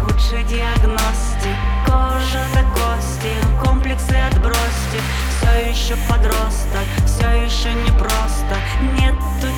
Худший диагностик. Кожа до кости, комплексы отбросьте. Все еще подросток, все еще непросто. Нету